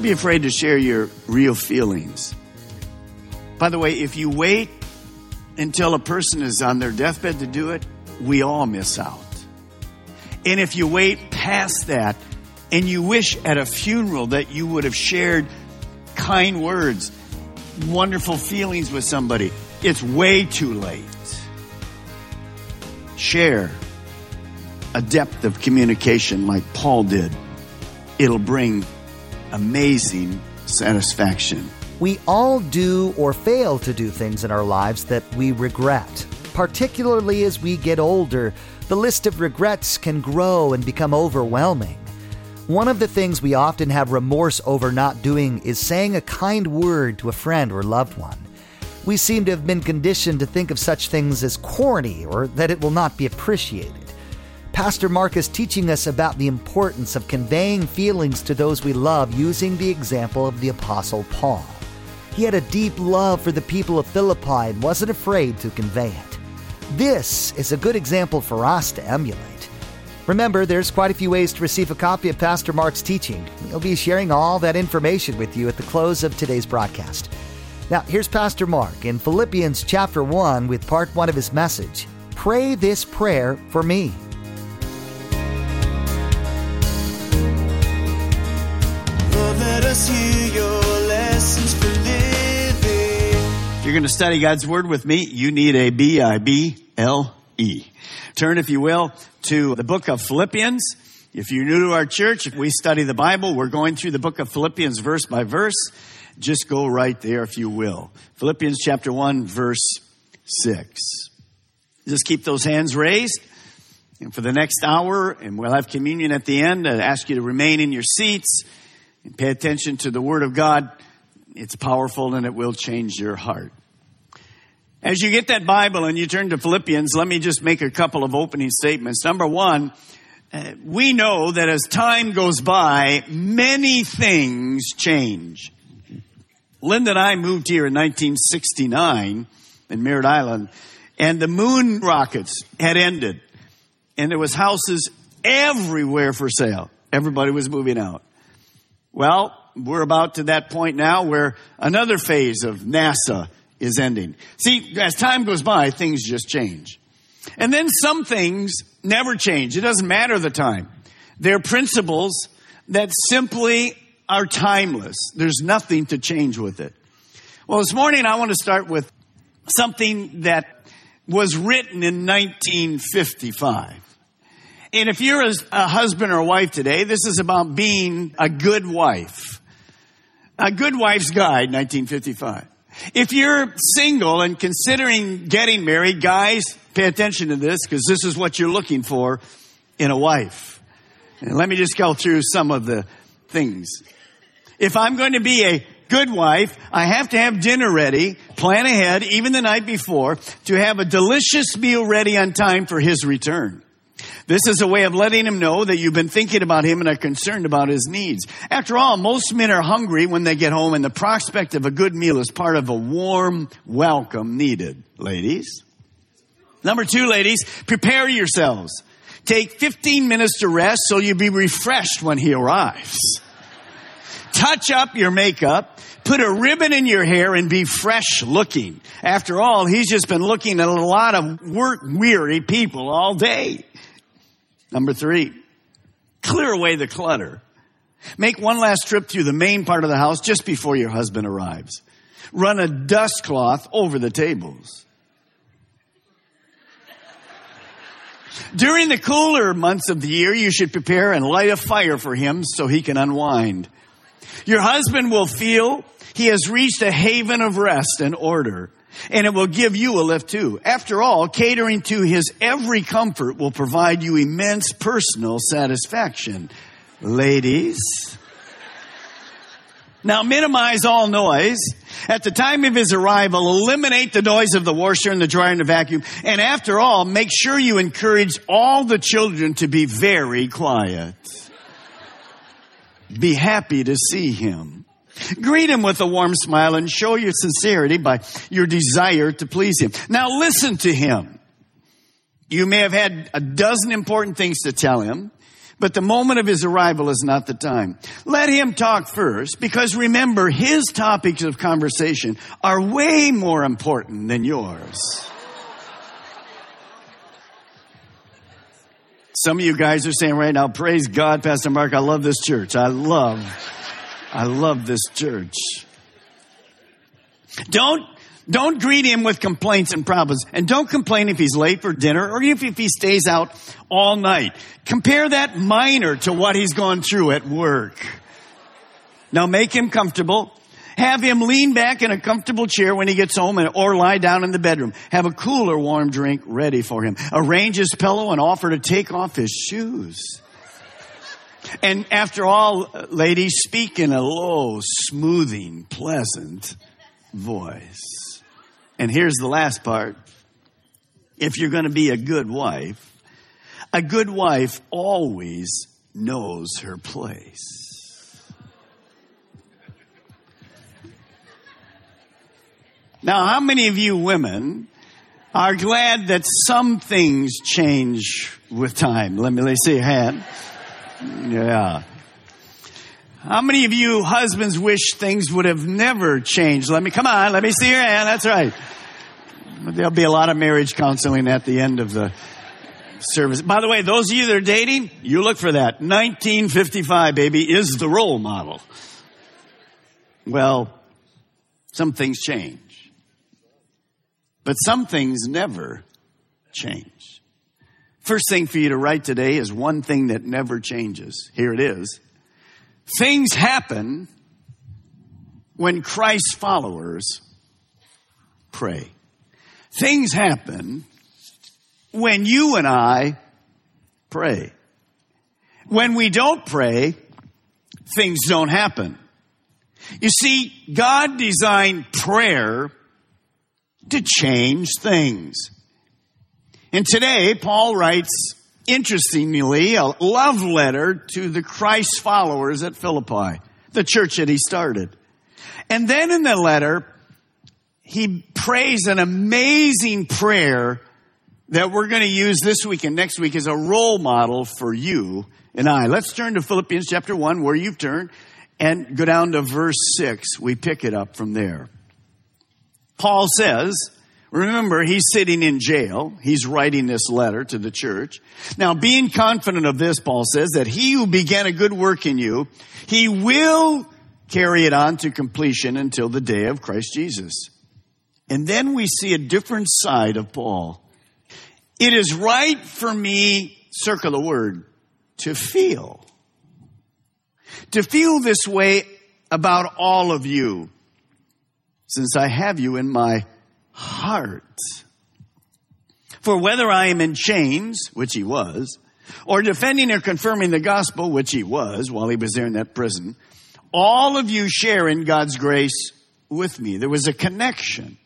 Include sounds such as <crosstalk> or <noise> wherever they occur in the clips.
Don't be afraid to share your real feelings. By the way, if you wait until a person is on their deathbed to do it, we all miss out. And if you wait past that and you wish at a funeral that you would have shared kind words, wonderful feelings with somebody, it's way too late. Share a depth of communication like Paul did. It'll bring amazing satisfaction. We all do or fail to do things in our lives that we regret. Particularly as we get older, the list of regrets can grow and become overwhelming. One of the things we often have remorse over not doing is saying a kind word to a friend or loved one. We seem to have been conditioned to think of such things as corny or that it will not be appreciated. Pastor Mark is teaching us about the importance of conveying feelings to those we love using the example of the Apostle Paul. He had a deep love for the people of Philippi and wasn't afraid to convey it. This is a good example for us to emulate. Remember, there's quite a few ways to receive a copy of Pastor Mark's teaching. He'll be sharing all that information with you at the close of today's broadcast. Now, here's Pastor Mark in Philippians chapter 1 with part 1 of his message Pray this prayer for me. You're going to study God's Word with me, you need a B I B L E. Turn, if you will, to the book of Philippians. If you're new to our church, if we study the Bible, we're going through the book of Philippians verse by verse. Just go right there, if you will. Philippians chapter 1, verse 6. Just keep those hands raised. And for the next hour, and we'll have communion at the end, I ask you to remain in your seats and pay attention to the Word of God. It's powerful and it will change your heart. As you get that Bible and you turn to Philippians, let me just make a couple of opening statements. Number one, uh, we know that as time goes by, many things change. Linda and I moved here in 1969 in Merritt Island, and the moon rockets had ended, and there was houses everywhere for sale. Everybody was moving out. Well, we're about to that point now where another phase of NASA is ending. See, as time goes by, things just change. And then some things never change. It doesn't matter the time. They're principles that simply are timeless. There's nothing to change with it. Well, this morning I want to start with something that was written in 1955. And if you're a, a husband or a wife today, this is about being a good wife. A Good Wife's Guide, 1955. If you're single and considering getting married, guys, pay attention to this because this is what you're looking for in a wife. And let me just go through some of the things. If I'm going to be a good wife, I have to have dinner ready, plan ahead, even the night before, to have a delicious meal ready on time for his return. This is a way of letting him know that you've been thinking about him and are concerned about his needs. After all, most men are hungry when they get home and the prospect of a good meal is part of a warm welcome needed. Ladies. Number two, ladies, prepare yourselves. Take 15 minutes to rest so you'll be refreshed when he arrives. Touch up your makeup, put a ribbon in your hair and be fresh looking. After all, he's just been looking at a lot of work weary people all day. Number three, clear away the clutter. Make one last trip through the main part of the house just before your husband arrives. Run a dust cloth over the tables. During the cooler months of the year, you should prepare and light a fire for him so he can unwind. Your husband will feel he has reached a haven of rest and order. And it will give you a lift too. After all, catering to his every comfort will provide you immense personal satisfaction. Ladies. Now minimize all noise. At the time of his arrival, eliminate the noise of the washer and the dryer and the vacuum. And after all, make sure you encourage all the children to be very quiet. Be happy to see him. Greet him with a warm smile and show your sincerity by your desire to please him. Now listen to him. You may have had a dozen important things to tell him, but the moment of his arrival is not the time. Let him talk first, because remember, his topics of conversation are way more important than yours. Some of you guys are saying right now, praise God, Pastor Mark, I love this church. I love I love this church. Don't, don't greet him with complaints and problems. And don't complain if he's late for dinner or if, if he stays out all night. Compare that minor to what he's gone through at work. Now make him comfortable. Have him lean back in a comfortable chair when he gets home and, or lie down in the bedroom. Have a cooler warm drink ready for him. Arrange his pillow and offer to take off his shoes. And after all, ladies, speak in a low, smoothing, pleasant voice. And here's the last part. If you're going to be a good wife, a good wife always knows her place. Now, how many of you women are glad that some things change with time? Let me, let me see your hand. Yeah. How many of you husbands wish things would have never changed? Let me, come on, let me see your hand. That's right. There'll be a lot of marriage counseling at the end of the service. By the way, those of you that are dating, you look for that. 1955, baby, is the role model. Well, some things change. But some things never change. First thing for you to write today is one thing that never changes. Here it is. Things happen when Christ's followers pray. Things happen when you and I pray. When we don't pray, things don't happen. You see, God designed prayer to change things. And today, Paul writes, interestingly, a love letter to the Christ followers at Philippi, the church that he started. And then in the letter, he prays an amazing prayer that we're going to use this week and next week as a role model for you and I. Let's turn to Philippians chapter 1, where you've turned, and go down to verse 6. We pick it up from there. Paul says, Remember, he's sitting in jail. He's writing this letter to the church. Now, being confident of this, Paul says that he who began a good work in you, he will carry it on to completion until the day of Christ Jesus. And then we see a different side of Paul. It is right for me, circle the word, to feel. To feel this way about all of you, since I have you in my heart. For whether I am in chains, which he was, or defending or confirming the gospel, which he was while he was there in that prison, all of you share in God's grace with me. There was a connection.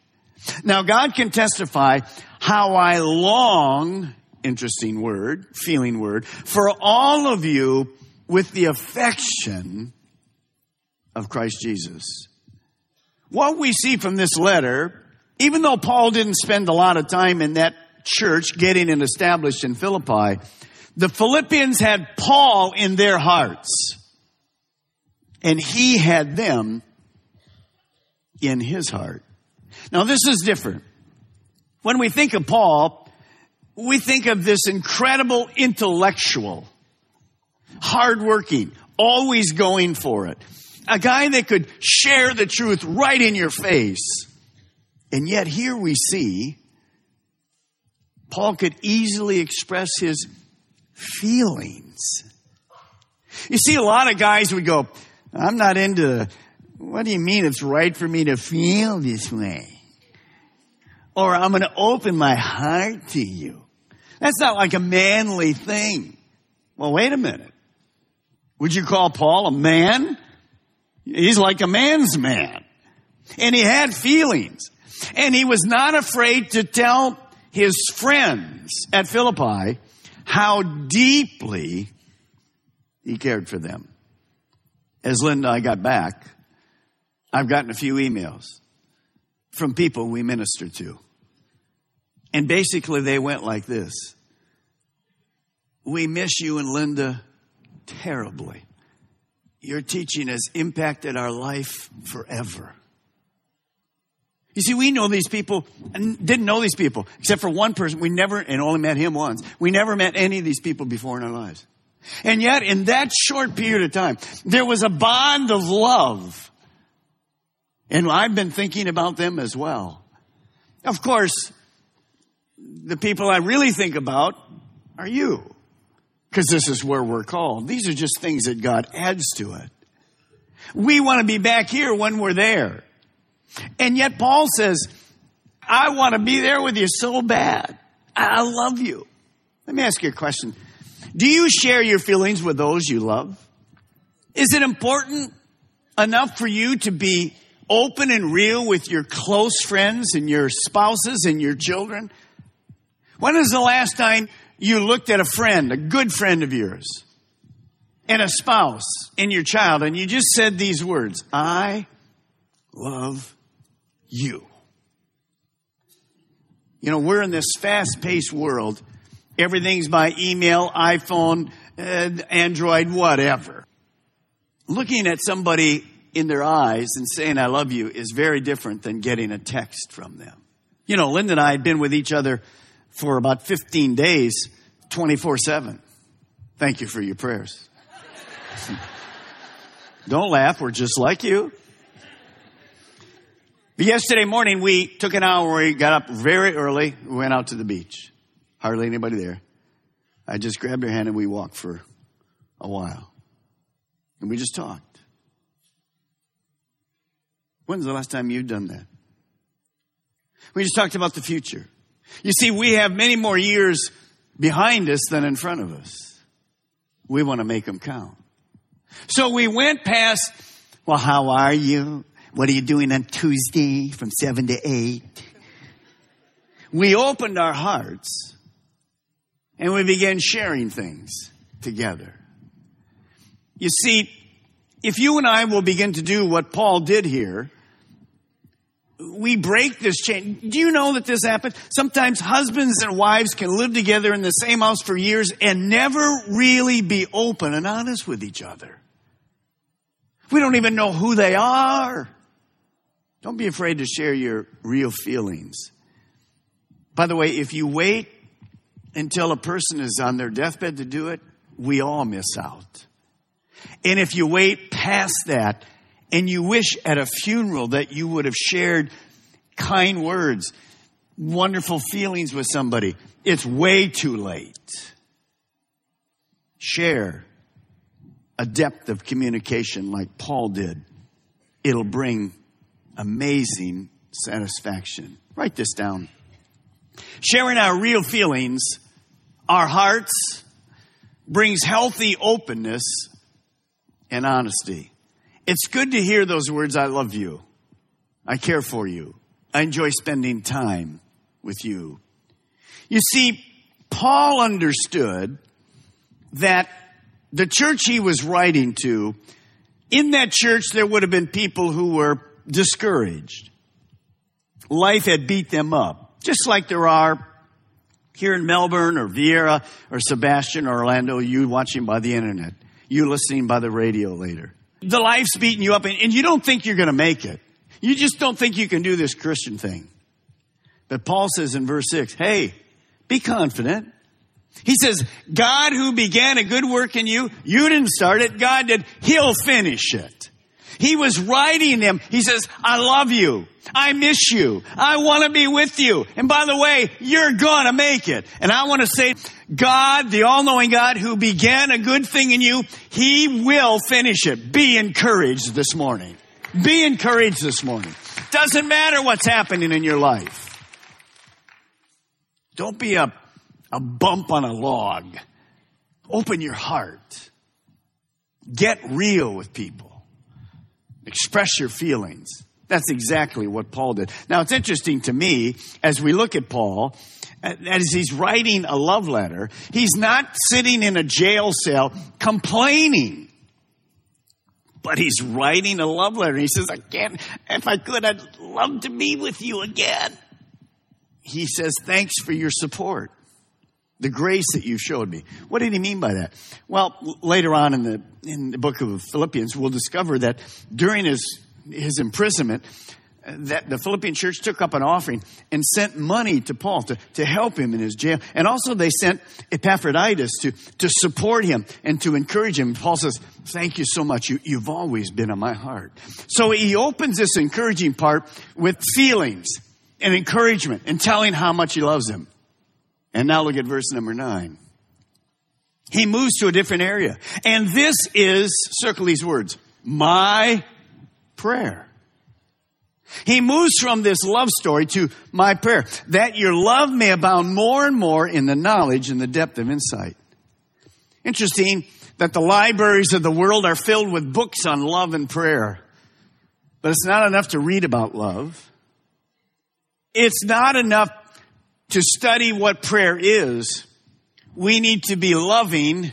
Now God can testify how I long, interesting word, feeling word, for all of you with the affection of Christ Jesus. What we see from this letter even though Paul didn't spend a lot of time in that church getting it established in Philippi, the Philippians had Paul in their hearts. And he had them in his heart. Now this is different. When we think of Paul, we think of this incredible intellectual, hardworking, always going for it. A guy that could share the truth right in your face. And yet here we see Paul could easily express his feelings. You see, a lot of guys would go, I'm not into, what do you mean it's right for me to feel this way? Or I'm going to open my heart to you. That's not like a manly thing. Well, wait a minute. Would you call Paul a man? He's like a man's man. And he had feelings. And he was not afraid to tell his friends at Philippi how deeply he cared for them. As Linda and I got back, I've gotten a few emails from people we minister to. And basically they went like this. We miss you and Linda terribly. Your teaching has impacted our life forever. You see, we know these people and didn't know these people except for one person. We never, and only met him once. We never met any of these people before in our lives. And yet in that short period of time, there was a bond of love. And I've been thinking about them as well. Of course, the people I really think about are you. Because this is where we're called. These are just things that God adds to it. We want to be back here when we're there. And yet Paul says, I want to be there with you so bad. I love you. Let me ask you a question. Do you share your feelings with those you love? Is it important enough for you to be open and real with your close friends and your spouses and your children? When is the last time you looked at a friend, a good friend of yours, and a spouse and your child, and you just said these words, I love you. You know, we're in this fast paced world. Everything's by email, iPhone, Android, whatever. Looking at somebody in their eyes and saying, I love you is very different than getting a text from them. You know, Linda and I had been with each other for about 15 days, 24 7. Thank you for your prayers. <laughs> Don't laugh, we're just like you. But yesterday morning, we took an hour, we got up very early, we went out to the beach. Hardly anybody there. I just grabbed her hand and we walked for a while. And we just talked. When's the last time you've done that? We just talked about the future. You see, we have many more years behind us than in front of us. We want to make them count. So we went past, well, how are you? What are you doing on Tuesday from seven to eight? We opened our hearts and we began sharing things together. You see, if you and I will begin to do what Paul did here, we break this chain. Do you know that this happens? Sometimes husbands and wives can live together in the same house for years and never really be open and honest with each other. We don't even know who they are. Don't be afraid to share your real feelings. By the way, if you wait until a person is on their deathbed to do it, we all miss out. And if you wait past that, and you wish at a funeral that you would have shared kind words, wonderful feelings with somebody. It's way too late. Share a depth of communication like Paul did. It'll bring amazing satisfaction. Write this down. Sharing our real feelings, our hearts, brings healthy openness and honesty. It's good to hear those words, I love you. I care for you. I enjoy spending time with you. You see, Paul understood that the church he was writing to, in that church there would have been people who were discouraged. Life had beat them up, just like there are here in Melbourne or Viera or Sebastian or Orlando, you watching by the internet, you listening by the radio later the life's beating you up and, and you don't think you're going to make it. You just don't think you can do this Christian thing. But Paul says in verse 6, hey, be confident. He says, God who began a good work in you, you didn't start it, God did, He'll finish it. He was writing them. He says, I love you. I miss you. I want to be with you. And by the way, you're gonna make it. And I want to say, God, the all-knowing God who began a good thing in you, He will finish it. Be encouraged this morning. Be encouraged this morning. Doesn't matter what's happening in your life. Don't be a, a bump on a log. Open your heart. Get real with people. Express your feelings. That's exactly what Paul did. Now it's interesting to me as we look at Paul, as he's writing a love letter, he's not sitting in a jail cell complaining. But he's writing a love letter. He says, again, if I could, I'd love to be with you again. He says, thanks for your support the grace that you showed me. What did he mean by that? Well, later on in the in the book of Philippians, we'll discover that during his his imprisonment, uh, that the Philippian church took up an offering and sent money to Paul to, to help him in his jail. And also they sent Epaphroditus to, to support him and to encourage him. Paul says, thank you so much. You, you've always been on my heart. So he opens this encouraging part with feelings and encouragement and telling how much he loves him. And now look at verse number nine. He moves to a different area. And this is, circle these words, my prayer. He moves from this love story to my prayer, that your love may abound more and more in the knowledge and the depth of insight. Interesting that the libraries of the world are filled with books on love and prayer. But it's not enough to read about love. It's not enough to study what prayer is, we need to be loving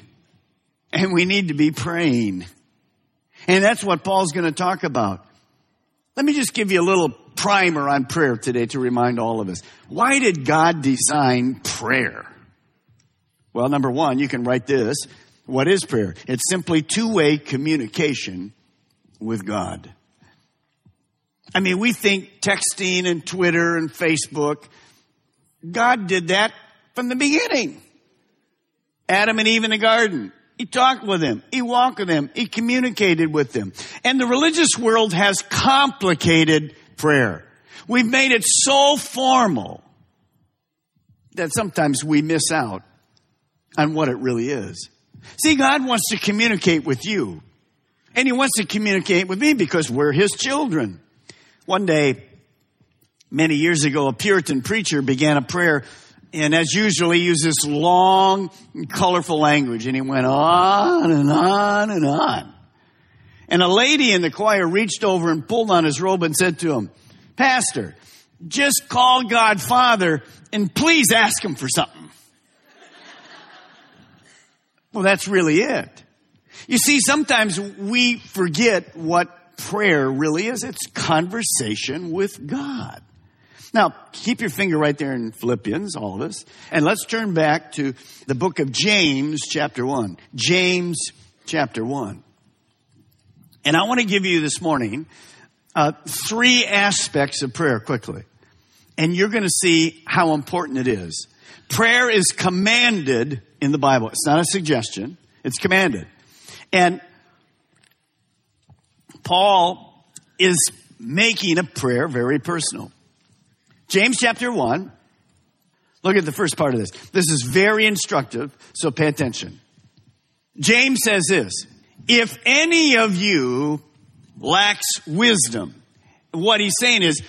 and we need to be praying. And that's what Paul's going to talk about. Let me just give you a little primer on prayer today to remind all of us. Why did God design prayer? Well, number one, you can write this. What is prayer? It's simply two-way communication with God. I mean, we think texting and Twitter and Facebook, God did that from the beginning. Adam and Eve in the garden. He talked with them. He walked with them. He communicated with them. And the religious world has complicated prayer. We've made it so formal that sometimes we miss out on what it really is. See, God wants to communicate with you. And He wants to communicate with me because we're His children. One day, many years ago, a Puritan preacher began a prayer and as usual, he used this long, colorful language and he went on and on and on. And a lady in the choir reached over and pulled on his robe and said to him, Pastor, just call God Father and please ask him for something. well, that's really it. You see, sometimes we forget what prayer really is. It's conversation with God. Now, keep your finger right there in Philippians, all of us, and let's turn back to the book of James, chapter 1. James, chapter 1. And I want to give you this morning uh, three aspects of prayer quickly. And you're going to see how important it is. Prayer is commanded in the Bible. It's not a suggestion, it's commanded. And Paul is making a prayer very personal. James chapter 1. Look at the first part of this. This is very instructive, so pay attention. James says this If any of you lacks wisdom, what he's saying is,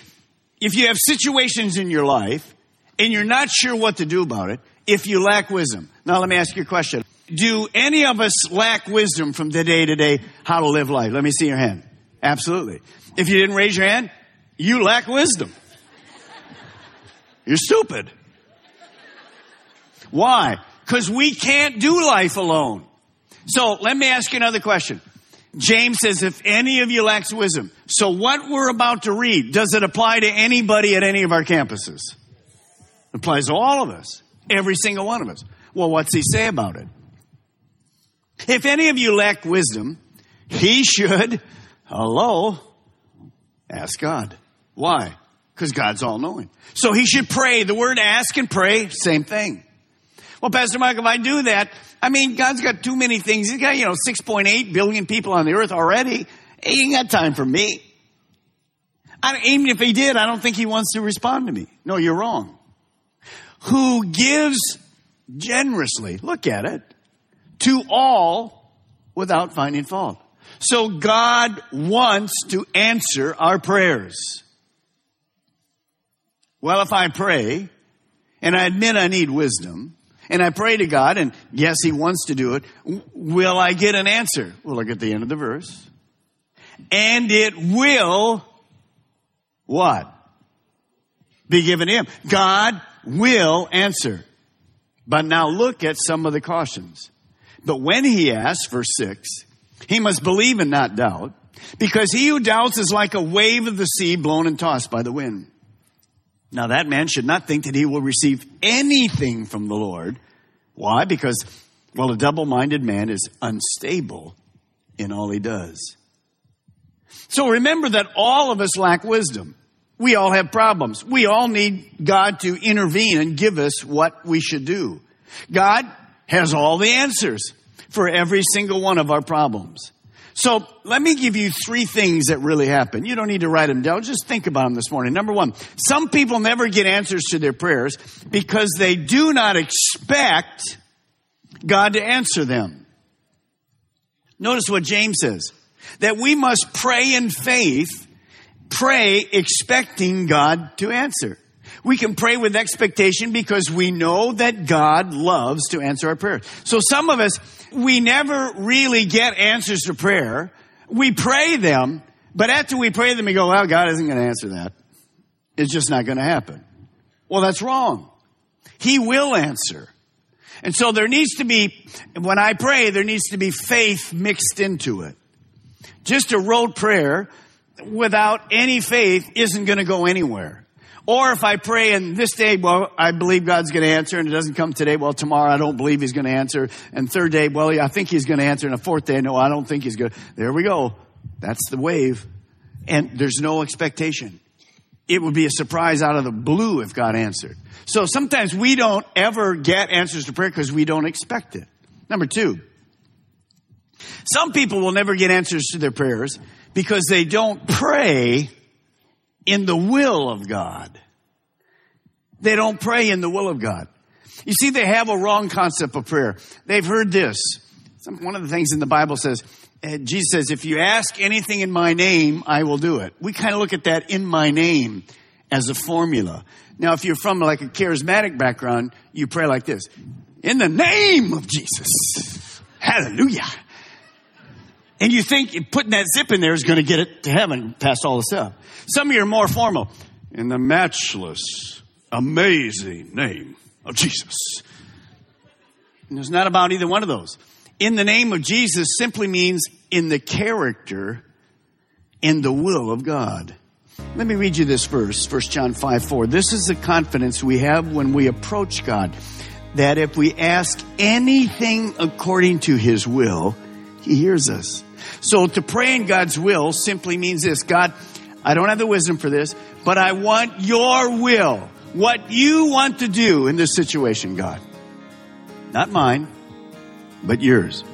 if you have situations in your life and you're not sure what to do about it, if you lack wisdom. Now, let me ask you a question. Do any of us lack wisdom from the day to day how to live life? Let me see your hand. Absolutely. If you didn't raise your hand, you lack wisdom. You're stupid. Why? Because we can't do life alone. So let me ask you another question. James says, if any of you lacks wisdom. So what we're about to read, does it apply to anybody at any of our campuses? It applies to all of us. Every single one of us. Well, what's he say about it? If any of you lack wisdom, he should, hello, ask God. Why? Because God's all knowing. So he should pray. The word ask and pray, same thing. Well, Pastor Mike, if I do that, I mean, God's got too many things. He's got, you know, 6.8 billion people on the earth already. He ain't got time for me. I, even if he did, I don't think he wants to respond to me. No, you're wrong. Who gives generously, look at it, to all without finding fault. So God wants to answer our prayers. Well, if I pray and I admit I need wisdom and I pray to God and yes, He wants to do it, will I get an answer? Well, look at the end of the verse. And it will what? Be given to Him. God will answer. But now look at some of the cautions. But when he asks, verse 6, he must believe and not doubt, because he who doubts is like a wave of the sea blown and tossed by the wind. Now that man should not think that he will receive anything from the Lord. Why? Because, well, a double-minded man is unstable in all he does. So remember that all of us lack wisdom. We all have problems. We all need God to intervene and give us what we should do. God has all the answers for every single one of our problems. So let me give you three things that really happen. You don't need to write them down. Just think about them this morning. Number one, some people never get answers to their prayers because they do not expect God to answer them. Notice what James says, that we must pray in faith pray expecting God to answer. We can pray with expectation because we know that God loves to answer our prayers. So some of us, we never really get answers to prayer. We pray them, but after we pray them, we go, well, God isn't going to answer that. It's just not going to happen. Well, that's wrong. He will answer. And so there needs to be, when I pray, there needs to be faith mixed into it. Just a rote prayer without any faith isn't going to go anywhere. Or if I pray and this day, well, I believe God's going to answer and it doesn't come today, well, tomorrow I don't believe he's going to answer. And third day, well, I think he's going to answer. And a fourth day, no, I don't think he's going to. There we go. That's the wave. And there's no expectation. It would be a surprise out of the blue if God answered. So sometimes we don't ever get answers to prayer because we don't expect it. Number two, some people will never get answers to their prayers because they don't pray in the will of God. They don't pray in the will of God. You see, they have a wrong concept of prayer. They've heard this. One of the things in the Bible says, uh, Jesus says, if you ask anything in my name, I will do it. We kind of look at that in my name as a formula. Now, if you're from like a charismatic background, you pray like this. In the name of Jesus. Hallelujah. And you think putting that zip in there is going to get it to heaven past all the stuff. Some of you are more formal. In the matchless, amazing name of Jesus. And it's not about either one of those. In the name of Jesus simply means in the character, in the will of God. Let me read you this verse, 1 John 5 4. This is the confidence we have when we approach God, that if we ask anything according to His will, He hears us. So to pray in God's will simply means this God, I don't have the wisdom for this, but I want your will. What you want to do in this situation, God. Not mine, but yours.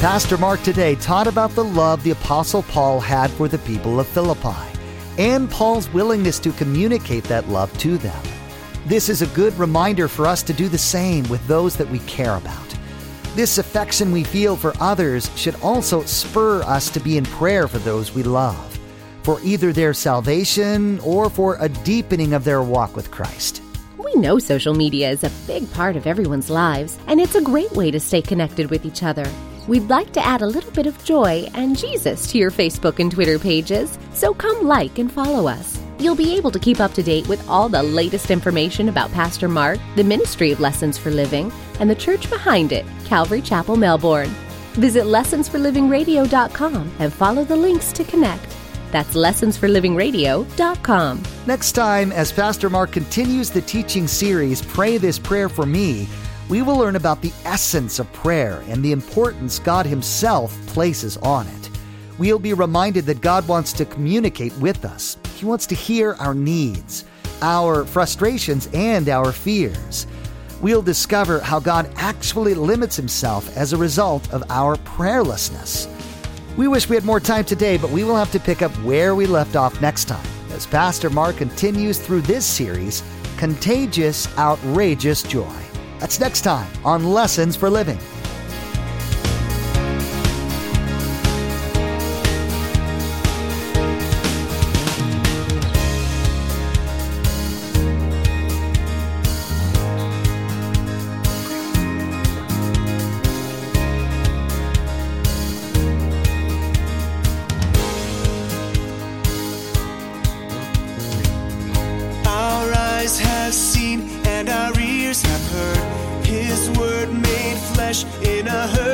Pastor Mark today taught about the love the Apostle Paul had for the people of Philippi and Paul's willingness to communicate that love to them. This is a good reminder for us to do the same with those that we care about. This affection we feel for others should also spur us to be in prayer for those we love, for either their salvation or for a deepening of their walk with Christ. We know social media is a big part of everyone's lives, and it's a great way to stay connected with each other. We'd like to add a little bit of joy and Jesus to your Facebook and Twitter pages, so come like and follow us. You'll be able to keep up to date with all the latest information about Pastor Mark, the Ministry of Lessons for Living, and the church behind it, Calvary Chapel, Melbourne. Visit lessonsforlivingradio.com and follow the links to connect. That's lessonsforlivingradio.com. Next time, as Pastor Mark continues the teaching series, Pray This Prayer for Me, we will learn about the essence of prayer and the importance God Himself places on it. We'll be reminded that God wants to communicate with us. He wants to hear our needs, our frustrations, and our fears. We'll discover how God actually limits himself as a result of our prayerlessness. We wish we had more time today, but we will have to pick up where we left off next time as Pastor Mark continues through this series, Contagious, Outrageous Joy. That's next time on Lessons for Living. In a hurting